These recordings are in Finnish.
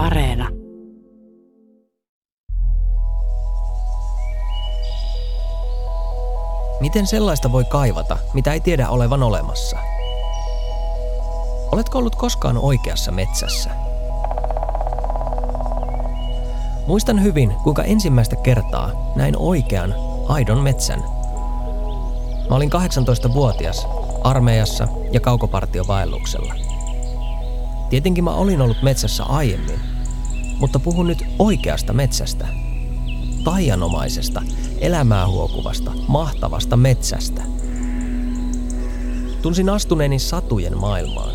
Areena. Miten sellaista voi kaivata, mitä ei tiedä olevan olemassa? Oletko ollut koskaan oikeassa metsässä? Muistan hyvin, kuinka ensimmäistä kertaa näin oikean, aidon metsän. Mä olin 18-vuotias, armeijassa ja kaukopartiovaelluksella. Tietenkin mä olin ollut metsässä aiemmin, mutta puhun nyt oikeasta metsästä. Taianomaisesta, elämää huokuvasta, mahtavasta metsästä. Tunsin astuneeni satujen maailmaan.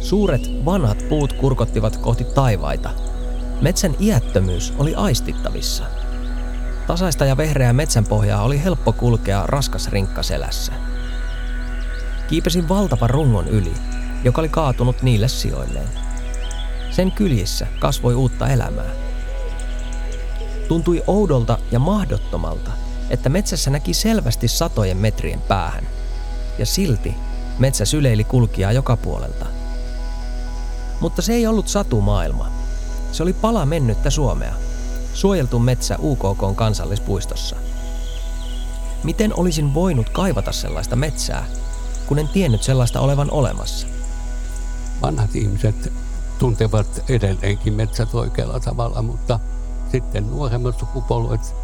Suuret, vanhat puut kurkottivat kohti taivaita. Metsän iättömyys oli aistittavissa. Tasaista ja vehreää metsänpohjaa oli helppo kulkea raskas rinkka selässä. Kiipesin valtavan rungon yli, joka oli kaatunut niille sijoilleen. Sen kyljissä kasvoi uutta elämää. Tuntui oudolta ja mahdottomalta, että metsässä näki selvästi satojen metrien päähän. Ja silti metsä syleili kulkijaa joka puolelta. Mutta se ei ollut satumaailma. Se oli pala mennyttä Suomea. Suojeltu metsä UKK kansallispuistossa. Miten olisin voinut kaivata sellaista metsää, kun en tiennyt sellaista olevan olemassa? Vanhat ihmiset tuntevat edelleenkin metsät oikealla tavalla, mutta sitten nuoremmat sukupolvet,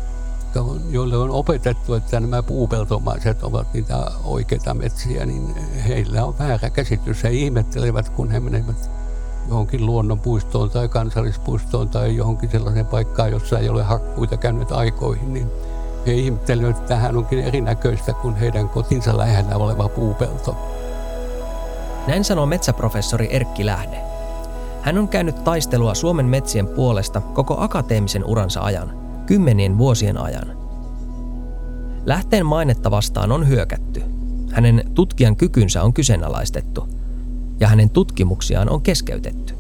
joille on opetettu, että nämä puupeltomaiset ovat niitä oikeita metsiä, niin heillä on väärä käsitys. He ihmettelevät, kun he menevät johonkin luonnonpuistoon tai kansallispuistoon tai johonkin sellaiseen paikkaan, jossa ei ole hakkuita käynyt aikoihin, niin he ihmettelevät, että tähän onkin erinäköistä kuin heidän kotinsa lähellä oleva puupelto. Näin sanoo metsäprofessori Erkki Lähde. Hän on käynyt taistelua Suomen metsien puolesta koko akateemisen uransa ajan, kymmenien vuosien ajan. Lähteen mainetta vastaan on hyökätty. Hänen tutkijan kykynsä on kyseenalaistettu ja hänen tutkimuksiaan on keskeytetty.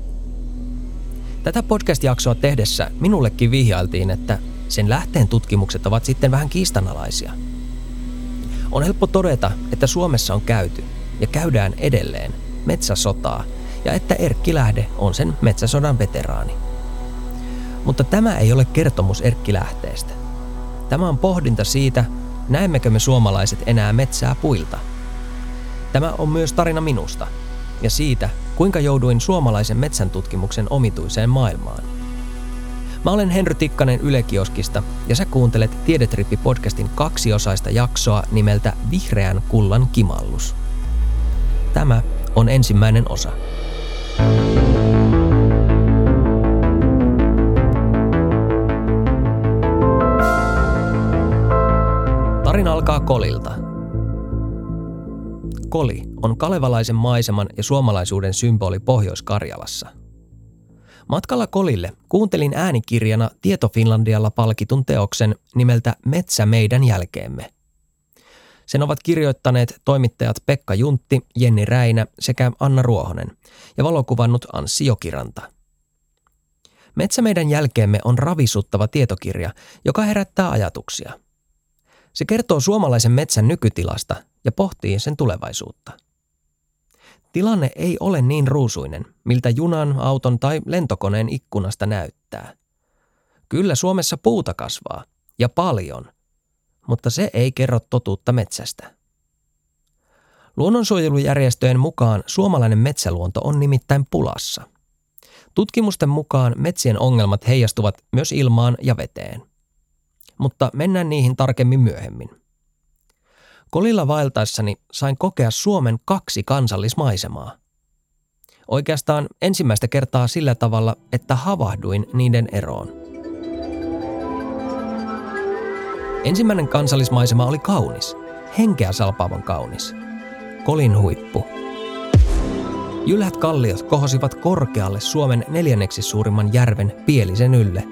Tätä podcast-jaksoa tehdessä minullekin vihjailtiin, että sen lähteen tutkimukset ovat sitten vähän kiistanalaisia. On helppo todeta, että Suomessa on käyty ja käydään edelleen metsäsotaa ja että Erkki Lähde on sen metsäsodan veteraani. Mutta tämä ei ole kertomus Erkki Lähteestä. Tämä on pohdinta siitä, näemmekö me suomalaiset enää metsää puilta. Tämä on myös tarina minusta ja siitä, kuinka jouduin suomalaisen metsäntutkimuksen omituiseen maailmaan. Mä olen Henry Tikkanen Ylekioskista ja sä kuuntelet Tiedetrippi-podcastin kaksiosaista jaksoa nimeltä Vihreän kullan kimallus. Tämä on ensimmäinen osa. Tarina alkaa kolilta. Koli on kalevalaisen maiseman ja suomalaisuuden symboli Pohjois-Karjalassa. Matkalla Kolille kuuntelin äänikirjana Tieto Finlandialla palkitun teoksen nimeltä Metsä meidän jälkeemme – sen ovat kirjoittaneet toimittajat Pekka Juntti, Jenni Räinä sekä Anna Ruohonen ja valokuvannut Anssi Jokiranta. Metsä meidän jälkeemme on ravisuttava tietokirja, joka herättää ajatuksia. Se kertoo suomalaisen metsän nykytilasta ja pohtii sen tulevaisuutta. Tilanne ei ole niin ruusuinen, miltä junan, auton tai lentokoneen ikkunasta näyttää. Kyllä Suomessa puuta kasvaa, ja paljon – mutta se ei kerro totuutta metsästä. Luonnonsuojelujärjestöjen mukaan suomalainen metsäluonto on nimittäin pulassa. Tutkimusten mukaan metsien ongelmat heijastuvat myös ilmaan ja veteen. Mutta mennään niihin tarkemmin myöhemmin. Kolilla vaeltaessani sain kokea Suomen kaksi kansallismaisemaa. Oikeastaan ensimmäistä kertaa sillä tavalla, että havahduin niiden eroon – Ensimmäinen kansallismaisema oli kaunis, henkeä salpaavan kaunis. Kolin huippu. Jylhät kalliot kohosivat korkealle Suomen neljänneksi suurimman järven Pielisen ylle.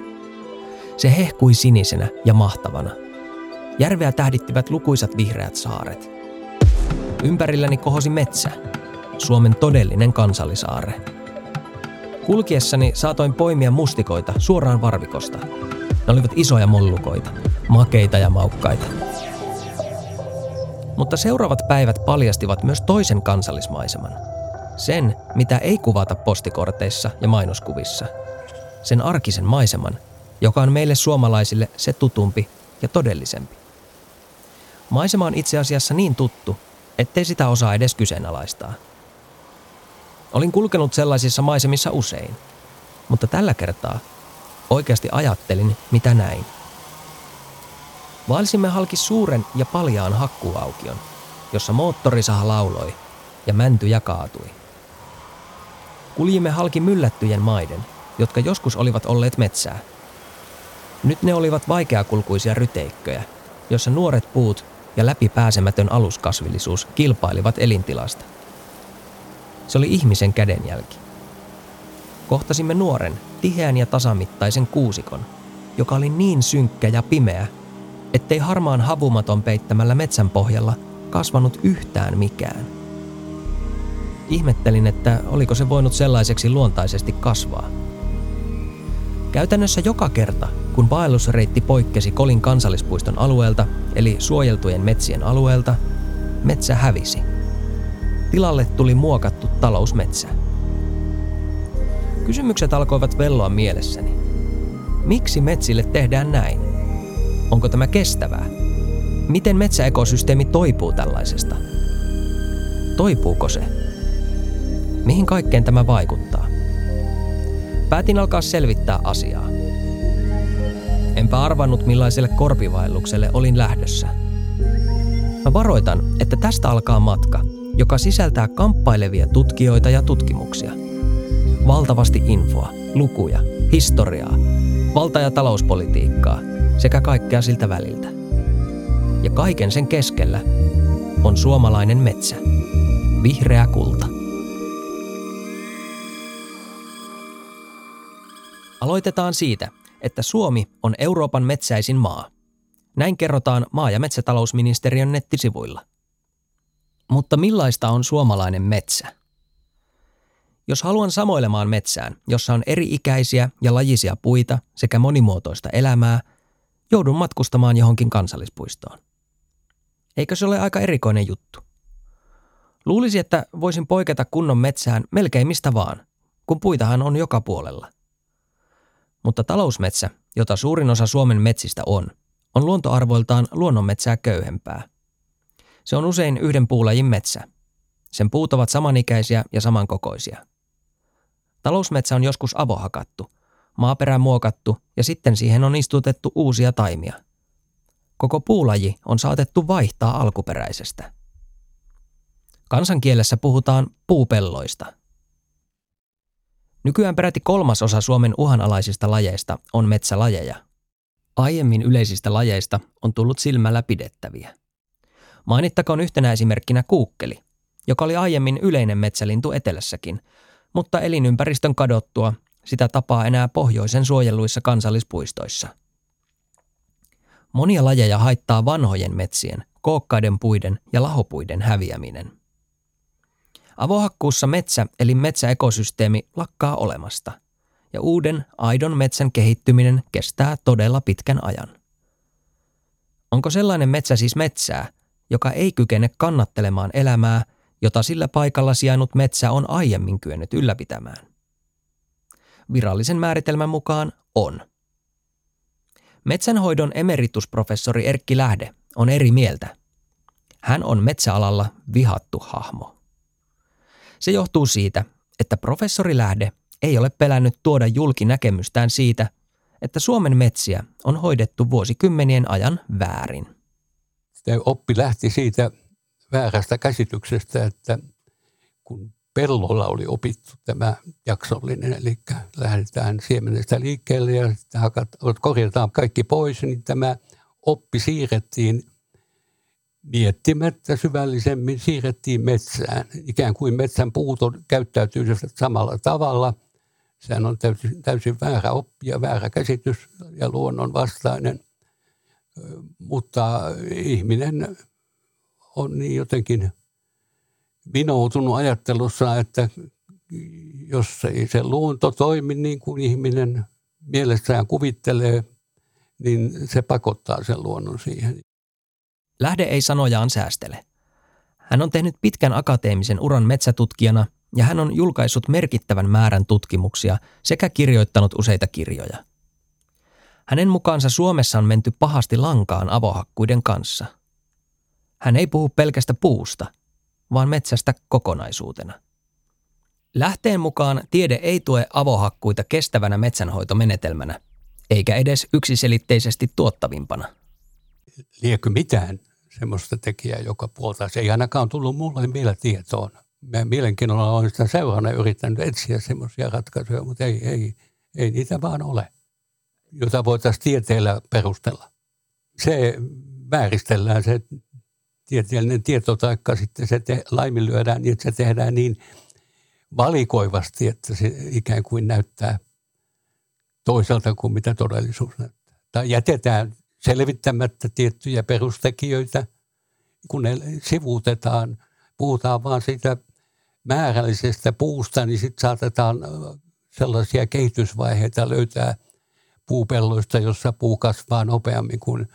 Se hehkui sinisenä ja mahtavana. Järveä tähdittivät lukuisat vihreät saaret. Ympärilläni kohosi metsä, Suomen todellinen kansallisaare. Kulkiessani saatoin poimia mustikoita suoraan varvikosta. Ne olivat isoja mollukoita, makeita ja maukkaita. Mutta seuraavat päivät paljastivat myös toisen kansallismaiseman. Sen, mitä ei kuvata postikorteissa ja mainoskuvissa. sen arkisen maiseman, joka on meille suomalaisille se tutumpi ja todellisempi. Maisema on itse asiassa niin tuttu, ettei sitä osaa edes kyseenalaistaa. Olin kulkenut sellaisissa maisemissa usein, mutta tällä kertaa oikeasti ajattelin, mitä näin. Vaelsimme halki suuren ja paljaan hakkuaukion, jossa moottorisaha lauloi ja mänty jakaatui. Kuljimme halki myllättyjen maiden, jotka joskus olivat olleet metsää. Nyt ne olivat vaikeakulkuisia ryteikköjä, jossa nuoret puut ja läpipääsemätön aluskasvillisuus kilpailivat elintilasta. Se oli ihmisen kädenjälki. Kohtasimme nuoren, tiheän ja tasamittaisen kuusikon, joka oli niin synkkä ja pimeä, ettei harmaan havumaton peittämällä metsän pohjalla kasvanut yhtään mikään. Ihmettelin, että oliko se voinut sellaiseksi luontaisesti kasvaa. Käytännössä joka kerta, kun vaellusreitti poikkesi Kolin kansallispuiston alueelta, eli suojeltujen metsien alueelta, metsä hävisi. Tilalle tuli muokattu talousmetsä. Kysymykset alkoivat velloa mielessäni. Miksi metsille tehdään näin? Onko tämä kestävää? Miten metsäekosysteemi toipuu tällaisesta? Toipuuko se? Mihin kaikkeen tämä vaikuttaa? Päätin alkaa selvittää asiaa. Enpä arvannut millaiselle korpivaellukselle olin lähdössä. Mä varoitan, että tästä alkaa matka, joka sisältää kamppailevia tutkijoita ja tutkimuksia. Valtavasti infoa, lukuja, historiaa, valta- ja talouspolitiikkaa sekä kaikkea siltä väliltä. Ja kaiken sen keskellä on suomalainen metsä, vihreä kulta. Aloitetaan siitä, että Suomi on Euroopan metsäisin maa. Näin kerrotaan maa- ja metsätalousministeriön nettisivuilla. Mutta millaista on suomalainen metsä? Jos haluan samoilemaan metsään, jossa on eri-ikäisiä ja lajisia puita sekä monimuotoista elämää, joudun matkustamaan johonkin kansallispuistoon. Eikö se ole aika erikoinen juttu? Luulisi, että voisin poiketa kunnon metsään melkein mistä vaan, kun puitahan on joka puolella. Mutta talousmetsä, jota suurin osa Suomen metsistä on, on luontoarvoiltaan luonnonmetsää köyhempää. Se on usein yhden puulajin metsä. Sen puut ovat samanikäisiä ja samankokoisia. Talousmetsä on joskus avohakattu, maaperä muokattu ja sitten siihen on istutettu uusia taimia. Koko puulaji on saatettu vaihtaa alkuperäisestä. Kansankielessä puhutaan puupelloista – Nykyään peräti kolmas osa Suomen uhanalaisista lajeista on metsälajeja. Aiemmin yleisistä lajeista on tullut silmällä pidettäviä. Mainittakoon yhtenä esimerkkinä kuukkeli, joka oli aiemmin yleinen metsälintu etelässäkin, mutta elinympäristön kadottua sitä tapaa enää pohjoisen suojelluissa kansallispuistoissa. Monia lajeja haittaa vanhojen metsien, kookkaiden puiden ja lahopuiden häviäminen. Avohakkuussa metsä eli metsäekosysteemi lakkaa olemasta, ja uuden aidon metsän kehittyminen kestää todella pitkän ajan. Onko sellainen metsä siis metsää, joka ei kykene kannattelemaan elämää, jota sillä paikalla sijainnut metsä on aiemmin kyennyt ylläpitämään? Virallisen määritelmän mukaan on. Metsänhoidon emeritusprofessori Erkki Lähde on eri mieltä. Hän on metsäalalla vihattu hahmo. Se johtuu siitä, että professori Lähde ei ole pelännyt tuoda julki näkemystään siitä, että Suomen metsiä on hoidettu vuosikymmenien ajan väärin. Tämä oppi lähti siitä väärästä käsityksestä, että kun pellolla oli opittu tämä jaksollinen, eli lähdetään siemenestä liikkeelle ja korjataan kaikki pois, niin tämä oppi siirrettiin miettimättä syvällisemmin siirrettiin metsään. Ikään kuin metsän puut käyttäytyisivät samalla tavalla. Sehän on täysin, täysin väärä oppi ja väärä käsitys ja luonnon vastainen. Mutta ihminen on niin jotenkin vinoutunut ajattelussa, että jos ei se luonto toimi niin kuin ihminen mielessään kuvittelee, niin se pakottaa sen luonnon siihen. Lähde ei sanojaan säästele. Hän on tehnyt pitkän akateemisen uran metsätutkijana ja hän on julkaissut merkittävän määrän tutkimuksia sekä kirjoittanut useita kirjoja. Hänen mukaansa Suomessa on menty pahasti lankaan avohakkuiden kanssa. Hän ei puhu pelkästä puusta, vaan metsästä kokonaisuutena. Lähteen mukaan tiede ei tue avohakkuita kestävänä metsänhoitomenetelmänä, eikä edes yksiselitteisesti tuottavimpana. Liekö mitään semmoista tekijää, joka puoltaa? Se ei ainakaan tullut mulle vielä tietoon. Mä mielenkiinnolla olen sitä seurana yrittänyt etsiä semmoisia ratkaisuja, mutta ei, ei, ei niitä vaan ole, jota voitaisiin tieteellä perustella. Se vääristellään se tieteellinen tieto, tai sitten se te, laiminlyödään niin, että se tehdään niin valikoivasti, että se ikään kuin näyttää toiselta kuin mitä todellisuus näyttää. Tai jätetään selvittämättä tiettyjä perustekijöitä, kun ne sivuutetaan, puhutaan vaan siitä määrällisestä puusta, niin sitten saatetaan sellaisia kehitysvaiheita löytää puupelloista, jossa puu kasvaa nopeammin kuin,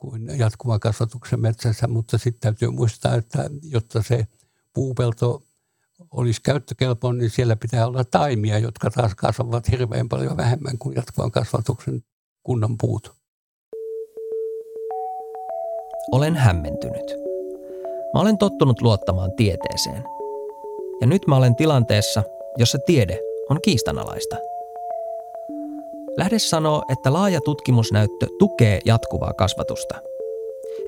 kuin jatkuvan kasvatuksen metsässä, mutta sitten täytyy muistaa, että jotta se puupelto olisi käyttökelpoinen, niin siellä pitää olla taimia, jotka taas kasvavat hirveän paljon vähemmän kuin jatkuvan kasvatuksen kunnan puut. Olen hämmentynyt. Mä olen tottunut luottamaan tieteeseen. Ja nyt mä olen tilanteessa, jossa tiede on kiistanalaista. Lähde sanoo, että laaja tutkimusnäyttö tukee jatkuvaa kasvatusta.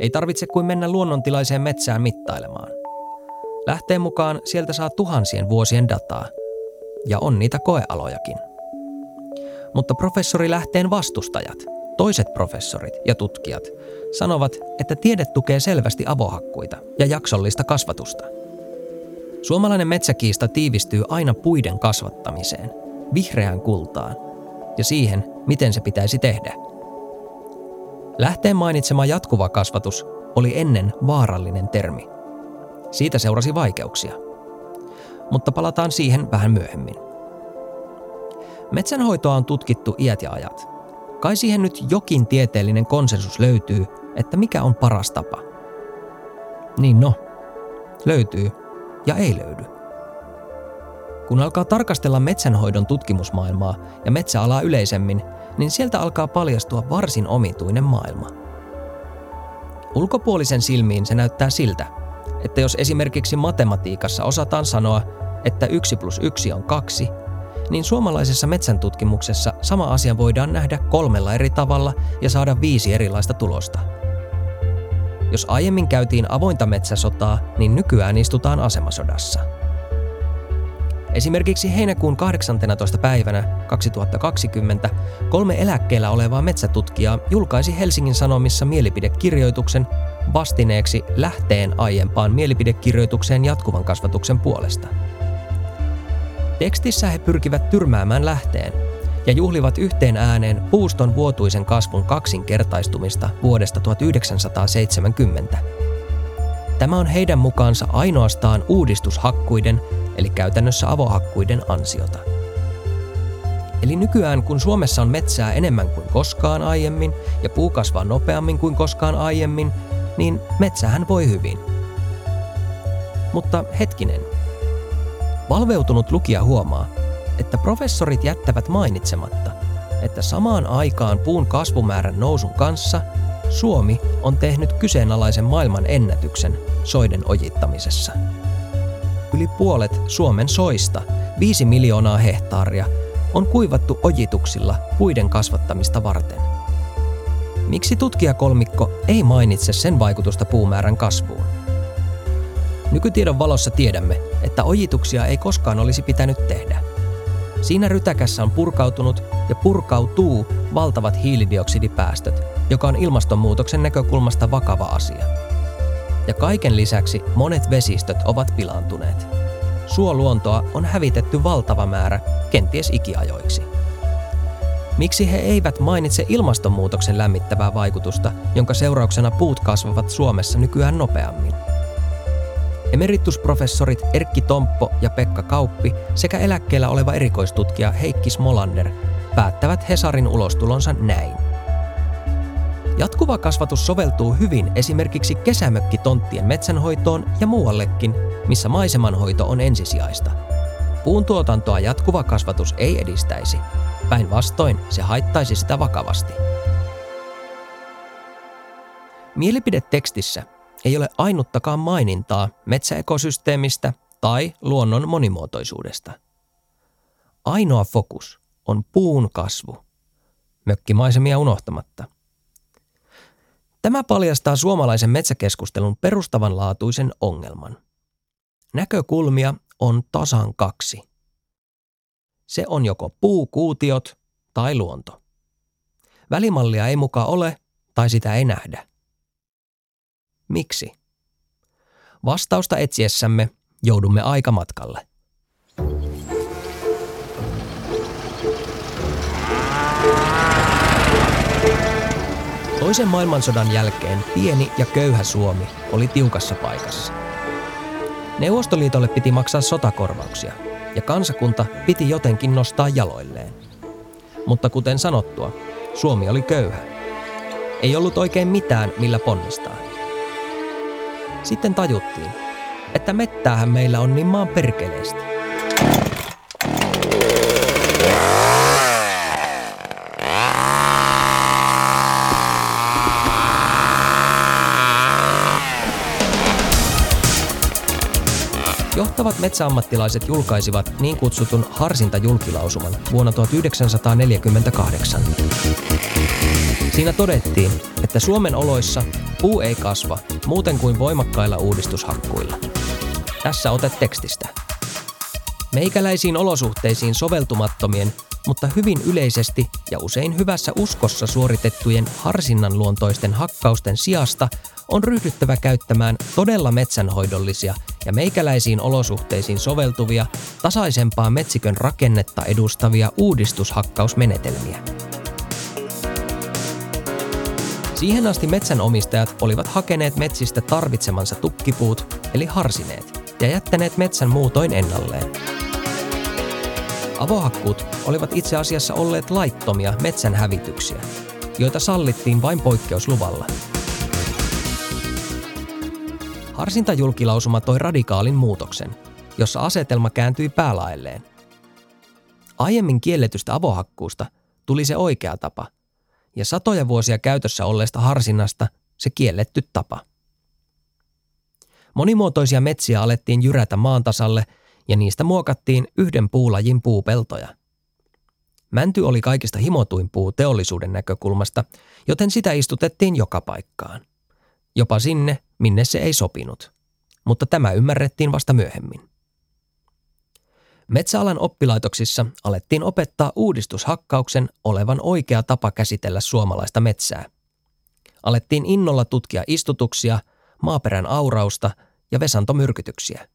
Ei tarvitse kuin mennä luonnontilaiseen metsään mittailemaan. Lähteen mukaan sieltä saa tuhansien vuosien dataa. Ja on niitä koealojakin. Mutta professori Lähteen vastustajat, toiset professorit ja tutkijat, sanovat, että tiede tukee selvästi avohakkuita ja jaksollista kasvatusta. Suomalainen metsäkiista tiivistyy aina puiden kasvattamiseen, vihreään kultaan ja siihen, miten se pitäisi tehdä. Lähteen mainitsema jatkuva kasvatus oli ennen vaarallinen termi. Siitä seurasi vaikeuksia. Mutta palataan siihen vähän myöhemmin. Metsänhoitoa on tutkittu iät ja ajat. Kai siihen nyt jokin tieteellinen konsensus löytyy, että mikä on paras tapa. Niin no, löytyy ja ei löydy. Kun alkaa tarkastella metsänhoidon tutkimusmaailmaa ja metsäalaa yleisemmin, niin sieltä alkaa paljastua varsin omituinen maailma. Ulkopuolisen silmiin se näyttää siltä, että jos esimerkiksi matematiikassa osataan sanoa, että 1 plus 1 on 2, niin suomalaisessa metsäntutkimuksessa sama asia voidaan nähdä kolmella eri tavalla ja saada viisi erilaista tulosta. Jos aiemmin käytiin avointa metsäsotaa, niin nykyään istutaan asemasodassa. Esimerkiksi heinäkuun 18. päivänä 2020 kolme eläkkeellä olevaa metsätutkijaa julkaisi Helsingin Sanomissa mielipidekirjoituksen vastineeksi lähteen aiempaan mielipidekirjoitukseen jatkuvan kasvatuksen puolesta. Tekstissä he pyrkivät tyrmäämään lähteen ja juhlivat yhteen ääneen puuston vuotuisen kasvun kaksinkertaistumista vuodesta 1970. Tämä on heidän mukaansa ainoastaan uudistushakkuiden, eli käytännössä avohakkuiden ansiota. Eli nykyään kun Suomessa on metsää enemmän kuin koskaan aiemmin ja puu kasvaa nopeammin kuin koskaan aiemmin, niin metsähän voi hyvin. Mutta hetkinen. Valveutunut lukija huomaa, että professorit jättävät mainitsematta, että samaan aikaan puun kasvumäärän nousun kanssa Suomi on tehnyt kyseenalaisen maailman ennätyksen soiden ojittamisessa. Yli puolet Suomen soista, 5 miljoonaa hehtaaria, on kuivattu ojituksilla puiden kasvattamista varten. Miksi tutkijakolmikko ei mainitse sen vaikutusta puumäärän kasvuun? Nykytiedon valossa tiedämme, että ojituksia ei koskaan olisi pitänyt tehdä – Siinä rytäkässä on purkautunut ja purkautuu valtavat hiilidioksidipäästöt, joka on ilmastonmuutoksen näkökulmasta vakava asia. Ja kaiken lisäksi monet vesistöt ovat pilaantuneet. Suoluontoa on hävitetty valtava määrä, kenties ikiajoiksi. Miksi he eivät mainitse ilmastonmuutoksen lämmittävää vaikutusta, jonka seurauksena puut kasvavat Suomessa nykyään nopeammin? Emeritusprofessorit Erkki Tomppo ja Pekka Kauppi sekä eläkkeellä oleva erikoistutkija Heikki Smolander päättävät Hesarin ulostulonsa näin. Jatkuva kasvatus soveltuu hyvin esimerkiksi kesämökkitonttien metsänhoitoon ja muuallekin, missä maisemanhoito on ensisijaista – Puun tuotantoa jatkuva kasvatus ei edistäisi. Päinvastoin se haittaisi sitä vakavasti. Mielipidetekstissä ei ole ainuttakaan mainintaa metsäekosysteemistä tai luonnon monimuotoisuudesta. Ainoa fokus on puun kasvu, mökkimaisemia unohtamatta. Tämä paljastaa suomalaisen metsäkeskustelun perustavanlaatuisen ongelman. Näkökulmia on tasan kaksi. Se on joko puukuutiot tai luonto. Välimallia ei muka ole tai sitä ei nähdä. Miksi? Vastausta etsiessämme joudumme aikamatkalle. Toisen maailmansodan jälkeen pieni ja köyhä Suomi oli tiukassa paikassa. Neuvostoliitolle piti maksaa sotakorvauksia ja kansakunta piti jotenkin nostaa jaloilleen. Mutta kuten sanottua, Suomi oli köyhä. Ei ollut oikein mitään, millä ponnistaa. Sitten tajuttiin, että mettäähän meillä on niin maan perkeleesti. Johtavat metsäammattilaiset julkaisivat niin kutsutun harsintajulkilausuman vuonna 1948. Siinä todettiin, että Suomen oloissa puu ei kasva muuten kuin voimakkailla uudistushakkuilla. Tässä ote tekstistä. Meikäläisiin olosuhteisiin soveltumattomien, mutta hyvin yleisesti ja usein hyvässä uskossa suoritettujen harsinnan luontoisten hakkausten sijasta on ryhdyttävä käyttämään todella metsänhoidollisia ja meikäläisiin olosuhteisiin soveltuvia, tasaisempaa metsikön rakennetta edustavia uudistushakkausmenetelmiä. Siihen asti metsänomistajat olivat hakeneet metsistä tarvitsemansa tukkipuut, eli harsineet, ja jättäneet metsän muutoin ennalleen. Avohakkuut olivat itse asiassa olleet laittomia metsän hävityksiä, joita sallittiin vain poikkeusluvalla – Harsintajulkilausuma toi radikaalin muutoksen, jossa asetelma kääntyi päälaelleen. Aiemmin kielletystä avohakkuusta tuli se oikea tapa, ja satoja vuosia käytössä olleesta harsinnasta se kielletty tapa. Monimuotoisia metsiä alettiin jyrätä maantasalle ja niistä muokattiin yhden puulajin puupeltoja. Mänty oli kaikista himotuin puu teollisuuden näkökulmasta, joten sitä istutettiin joka paikkaan jopa sinne, minne se ei sopinut. Mutta tämä ymmärrettiin vasta myöhemmin. Metsäalan oppilaitoksissa alettiin opettaa uudistushakkauksen olevan oikea tapa käsitellä suomalaista metsää. Alettiin innolla tutkia istutuksia, maaperän aurausta ja vesantomyrkytyksiä.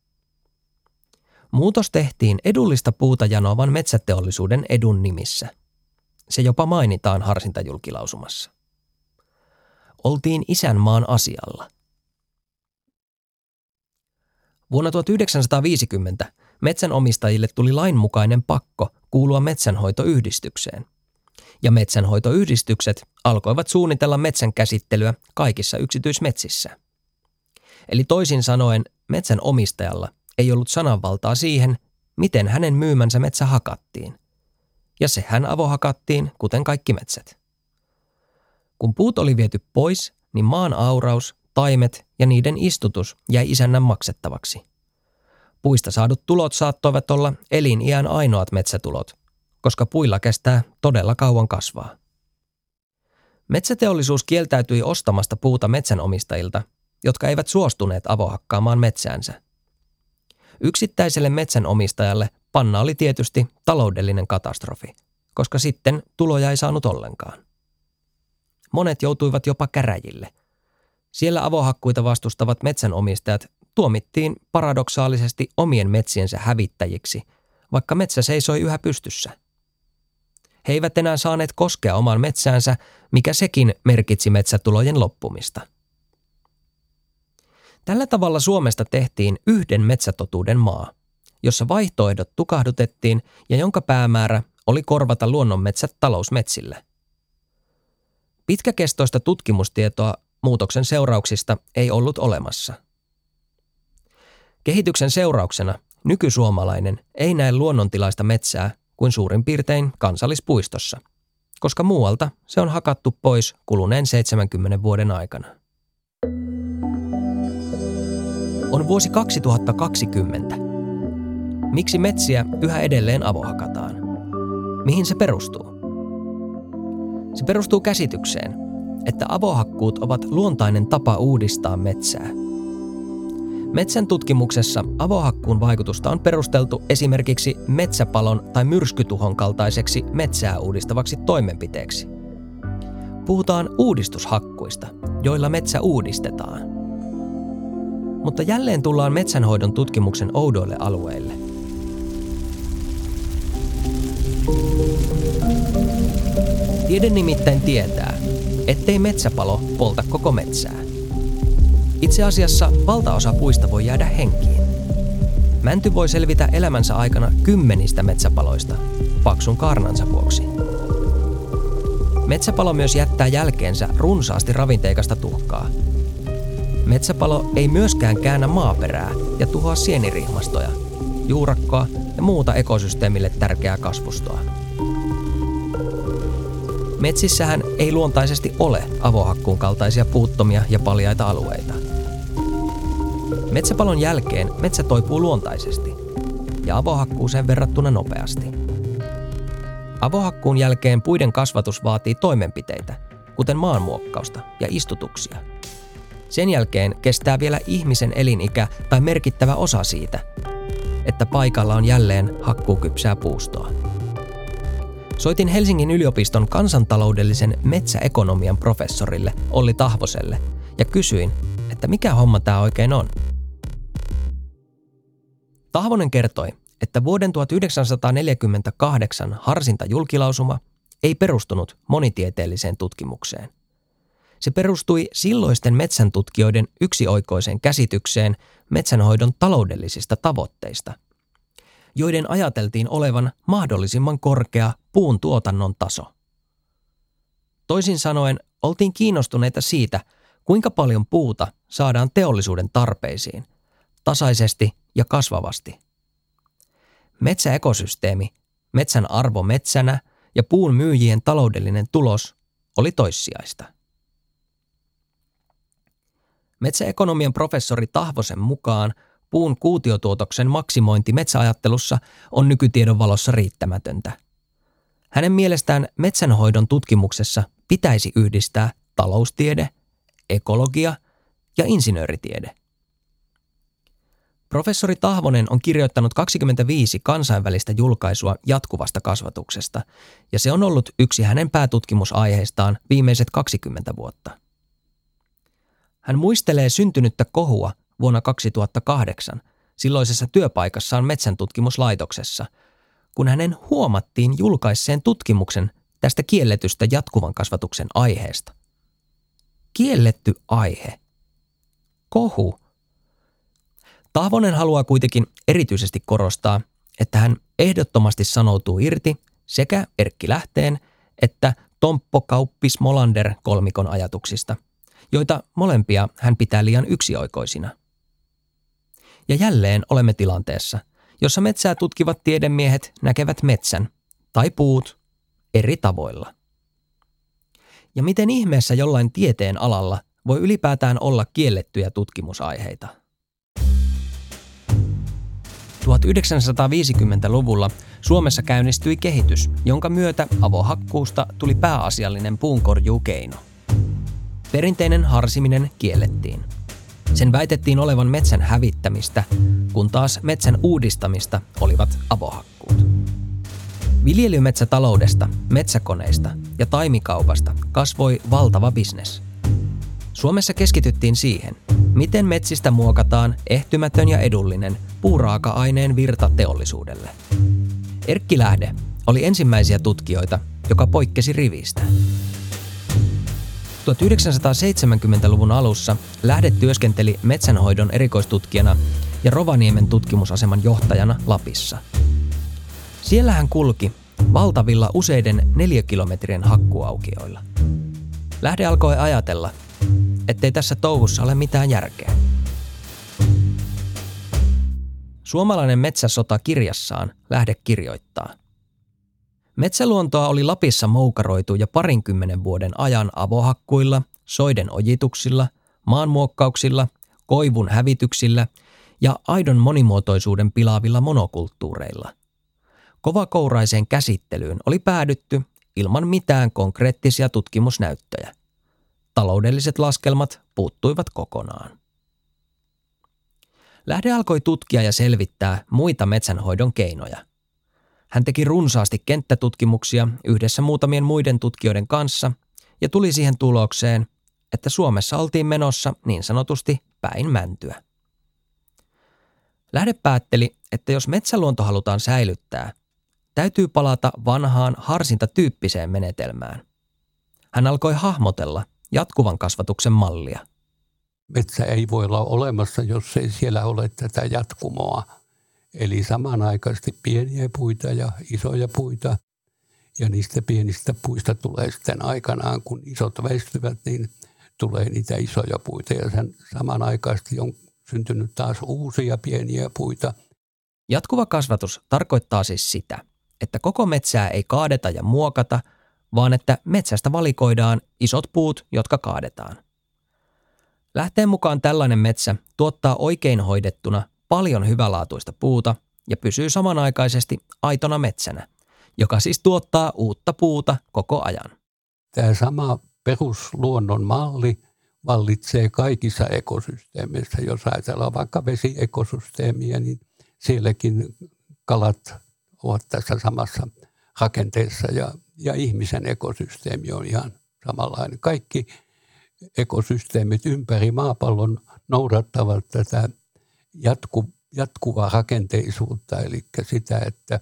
Muutos tehtiin edullista puuta janoavan metsäteollisuuden edun nimissä. Se jopa mainitaan harsintajulkilausumassa oltiin isänmaan asialla. Vuonna 1950 metsänomistajille tuli lainmukainen pakko kuulua metsänhoitoyhdistykseen. Ja metsänhoitoyhdistykset alkoivat suunnitella metsän käsittelyä kaikissa yksityismetsissä. Eli toisin sanoen metsän omistajalla ei ollut sananvaltaa siihen, miten hänen myymänsä metsä hakattiin. Ja sehän avohakattiin, kuten kaikki metsät. Kun puut oli viety pois, niin maan auraus, taimet ja niiden istutus jäi isännän maksettavaksi. Puista saadut tulot saattoivat olla eliniän ainoat metsätulot, koska puilla kestää todella kauan kasvaa. Metsäteollisuus kieltäytyi ostamasta puuta metsänomistajilta, jotka eivät suostuneet avohakkaamaan metsäänsä. Yksittäiselle metsänomistajalle panna oli tietysti taloudellinen katastrofi, koska sitten tuloja ei saanut ollenkaan. Monet joutuivat jopa käräjille. Siellä avohakkuita vastustavat metsänomistajat tuomittiin paradoksaalisesti omien metsiensä hävittäjiksi, vaikka metsä seisoi yhä pystyssä. He eivät enää saaneet koskea oman metsäänsä, mikä sekin merkitsi metsätulojen loppumista. Tällä tavalla Suomesta tehtiin yhden metsätotuuden maa, jossa vaihtoehdot tukahdutettiin ja jonka päämäärä oli korvata luonnonmetsät talousmetsillä. Pitkäkestoista tutkimustietoa muutoksen seurauksista ei ollut olemassa. Kehityksen seurauksena nykysuomalainen ei näe luonnontilaista metsää kuin suurin piirtein kansallispuistossa, koska muualta se on hakattu pois kuluneen 70 vuoden aikana. On vuosi 2020. Miksi metsiä yhä edelleen avohakataan? Mihin se perustuu? Se perustuu käsitykseen, että avohakkuut ovat luontainen tapa uudistaa metsää. Metsän tutkimuksessa avohakkuun vaikutusta on perusteltu esimerkiksi metsäpalon tai myrskytuhon kaltaiseksi metsää uudistavaksi toimenpiteeksi. Puhutaan uudistushakkuista, joilla metsä uudistetaan. Mutta jälleen tullaan metsänhoidon tutkimuksen oudoille alueille – Tiede nimittäin tietää, ettei metsäpalo polta koko metsää. Itse asiassa valtaosa puista voi jäädä henkiin. Mänty voi selvitä elämänsä aikana kymmenistä metsäpaloista, paksun kaarnansa vuoksi. Metsäpalo myös jättää jälkeensä runsaasti ravinteikasta tuhkaa. Metsäpalo ei myöskään käännä maaperää ja tuhoa sienirihmastoja, juurakkoa ja muuta ekosysteemille tärkeää kasvustoa. Metsissähän ei luontaisesti ole avohakkuun kaltaisia puuttomia ja paljaita alueita. Metsäpalon jälkeen metsä toipuu luontaisesti ja avohakkuuseen verrattuna nopeasti. Avohakkuun jälkeen puiden kasvatus vaatii toimenpiteitä, kuten maanmuokkausta ja istutuksia. Sen jälkeen kestää vielä ihmisen elinikä tai merkittävä osa siitä, että paikalla on jälleen hakkuukypsää puustoa. Soitin Helsingin yliopiston kansantaloudellisen metsäekonomian professorille Olli Tahvoselle ja kysyin, että mikä homma tämä oikein on. Tahvonen kertoi, että vuoden 1948 harsinta julkilausuma ei perustunut monitieteelliseen tutkimukseen. Se perustui silloisten metsäntutkijoiden yksioikoiseen käsitykseen metsänhoidon taloudellisista tavoitteista – joiden ajateltiin olevan mahdollisimman korkea puun tuotannon taso. Toisin sanoen oltiin kiinnostuneita siitä, kuinka paljon puuta saadaan teollisuuden tarpeisiin, tasaisesti ja kasvavasti. Metsäekosysteemi, metsän arvo metsänä ja puun myyjien taloudellinen tulos oli toissijaista. Metsäekonomian professori Tahvosen mukaan puun kuutiotuotoksen maksimointi metsäajattelussa on nykytiedon valossa riittämätöntä. Hänen mielestään metsänhoidon tutkimuksessa pitäisi yhdistää taloustiede, ekologia ja insinööritiede. Professori Tahvonen on kirjoittanut 25 kansainvälistä julkaisua jatkuvasta kasvatuksesta, ja se on ollut yksi hänen päätutkimusaiheistaan viimeiset 20 vuotta. Hän muistelee syntynyttä kohua vuonna 2008 silloisessa työpaikassaan metsäntutkimuslaitoksessa, kun hänen huomattiin julkaisseen tutkimuksen tästä kielletystä jatkuvan kasvatuksen aiheesta. Kielletty aihe. Kohu. Tahvonen haluaa kuitenkin erityisesti korostaa, että hän ehdottomasti sanoutuu irti sekä Erkki Lähteen että Tomppo Kauppis Molander kolmikon ajatuksista, joita molempia hän pitää liian yksioikoisina – ja jälleen olemme tilanteessa, jossa metsää tutkivat tiedemiehet näkevät metsän tai puut eri tavoilla. Ja miten ihmeessä jollain tieteen alalla voi ylipäätään olla kiellettyjä tutkimusaiheita? 1950-luvulla Suomessa käynnistyi kehitys, jonka myötä avohakkuusta tuli pääasiallinen puunkorjuukeino. Perinteinen harsiminen kiellettiin – sen väitettiin olevan metsän hävittämistä, kun taas metsän uudistamista olivat avohakkuut. Viljelymetsätaloudesta, metsäkoneista ja taimikaupasta kasvoi valtava bisnes. Suomessa keskityttiin siihen, miten metsistä muokataan ehtymätön ja edullinen puuraaka-aineen virta teollisuudelle. Erkki Lähde oli ensimmäisiä tutkijoita, joka poikkesi rivistä. 1970-luvun alussa Lähde työskenteli metsänhoidon erikoistutkijana ja Rovaniemen tutkimusaseman johtajana Lapissa. Siellä hän kulki valtavilla useiden neliökilometrien hakkuaukioilla. Lähde alkoi ajatella, ettei tässä touhussa ole mitään järkeä. Suomalainen metsäsota kirjassaan Lähde kirjoittaa. Metsäluontoa oli Lapissa moukaroitu jo parinkymmenen vuoden ajan avohakkuilla, soiden ojituksilla, maanmuokkauksilla, koivun hävityksillä ja aidon monimuotoisuuden pilaavilla monokulttuureilla. Kovakouraiseen käsittelyyn oli päädytty ilman mitään konkreettisia tutkimusnäyttöjä. Taloudelliset laskelmat puuttuivat kokonaan. Lähde alkoi tutkia ja selvittää muita metsänhoidon keinoja. Hän teki runsaasti kenttätutkimuksia yhdessä muutamien muiden tutkijoiden kanssa ja tuli siihen tulokseen, että Suomessa oltiin menossa niin sanotusti päin mäntyä. Lähde päätteli, että jos metsäluonto halutaan säilyttää, täytyy palata vanhaan harsintatyyppiseen menetelmään. Hän alkoi hahmotella jatkuvan kasvatuksen mallia – metsä ei voi olla olemassa, jos ei siellä ole tätä jatkumoa. Eli samanaikaisesti pieniä puita ja isoja puita. Ja niistä pienistä puista tulee sitten aikanaan, kun isot väistyvät, niin tulee niitä isoja puita. Ja sen samanaikaisesti on syntynyt taas uusia pieniä puita. Jatkuva kasvatus tarkoittaa siis sitä, että koko metsää ei kaadeta ja muokata, vaan että metsästä valikoidaan isot puut, jotka kaadetaan. Lähteen mukaan tällainen metsä tuottaa oikein hoidettuna paljon hyvälaatuista puuta ja pysyy samanaikaisesti aitona metsänä, joka siis tuottaa uutta puuta koko ajan. Tämä sama perusluonnon malli vallitsee kaikissa ekosysteemeissä. Jos ajatellaan vaikka vesiekosysteemiä, niin sielläkin kalat ovat tässä samassa rakenteessa ja, ja ihmisen ekosysteemi on ihan samanlainen. Kaikki ekosysteemit ympäri maapallon noudattavat tätä jatku, jatkuvaa rakenteisuutta, eli sitä, että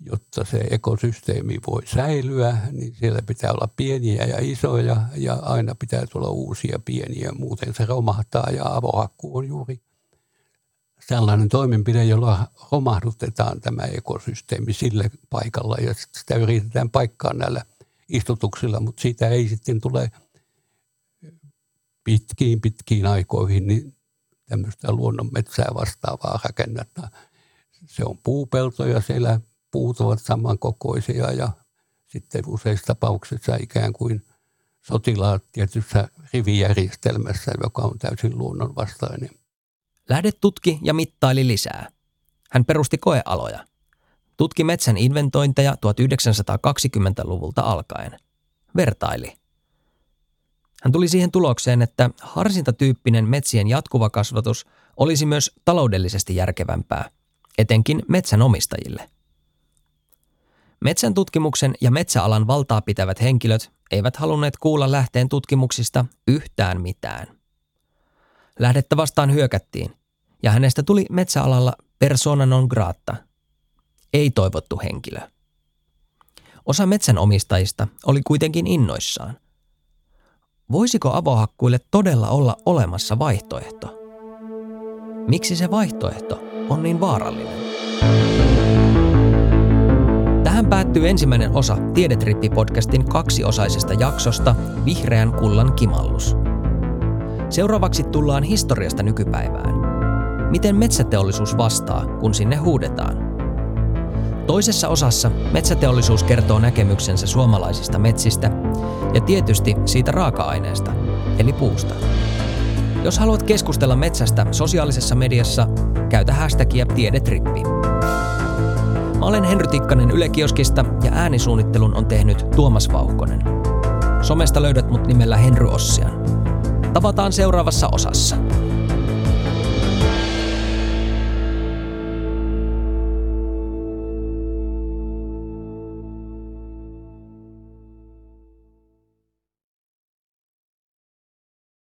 jotta se ekosysteemi voi säilyä, niin siellä pitää olla pieniä ja isoja ja aina pitää tulla uusia pieniä, muuten se romahtaa ja avohakku on juuri sellainen toimenpide, jolla romahdutetaan tämä ekosysteemi sille paikalla ja sitä yritetään paikkaa näillä istutuksilla, mutta siitä ei sitten tule – pitkiin pitkiin aikoihin niin tämmöistä luonnonmetsää vastaavaa rakennetta. Se on puupeltoja, siellä puut ovat samankokoisia ja sitten useissa tapauksissa ikään kuin sotilaat tietyssä rivijärjestelmässä, joka on täysin luonnonvastainen. Lähde tutki ja mittaili lisää. Hän perusti koealoja. Tutki metsän inventointeja 1920-luvulta alkaen. Vertaili – hän tuli siihen tulokseen, että harsintatyyppinen metsien jatkuva kasvatus olisi myös taloudellisesti järkevämpää, etenkin metsänomistajille. Metsän tutkimuksen ja metsäalan valtaa pitävät henkilöt eivät halunneet kuulla lähteen tutkimuksista yhtään mitään. Lähdettä vastaan hyökättiin, ja hänestä tuli metsäalalla persona non grata, ei toivottu henkilö. Osa metsänomistajista oli kuitenkin innoissaan – Voisiko avohakkuille todella olla olemassa vaihtoehto? Miksi se vaihtoehto on niin vaarallinen? Tähän päättyy ensimmäinen osa Tiedetrippi-podcastin kaksiosaisesta jaksosta Vihreän kullan kimallus. Seuraavaksi tullaan historiasta nykypäivään. Miten metsäteollisuus vastaa, kun sinne huudetaan – Toisessa osassa metsäteollisuus kertoo näkemyksensä suomalaisista metsistä ja tietysti siitä raaka-aineesta, eli puusta. Jos haluat keskustella metsästä sosiaalisessa mediassa, käytä hashtagia Tiedetrippi. Mä olen Henry Tikkanen Yle Kioskista ja äänisuunnittelun on tehnyt Tuomas Vauhkonen. Somesta löydät mut nimellä Henry Ossian. Tavataan seuraavassa osassa.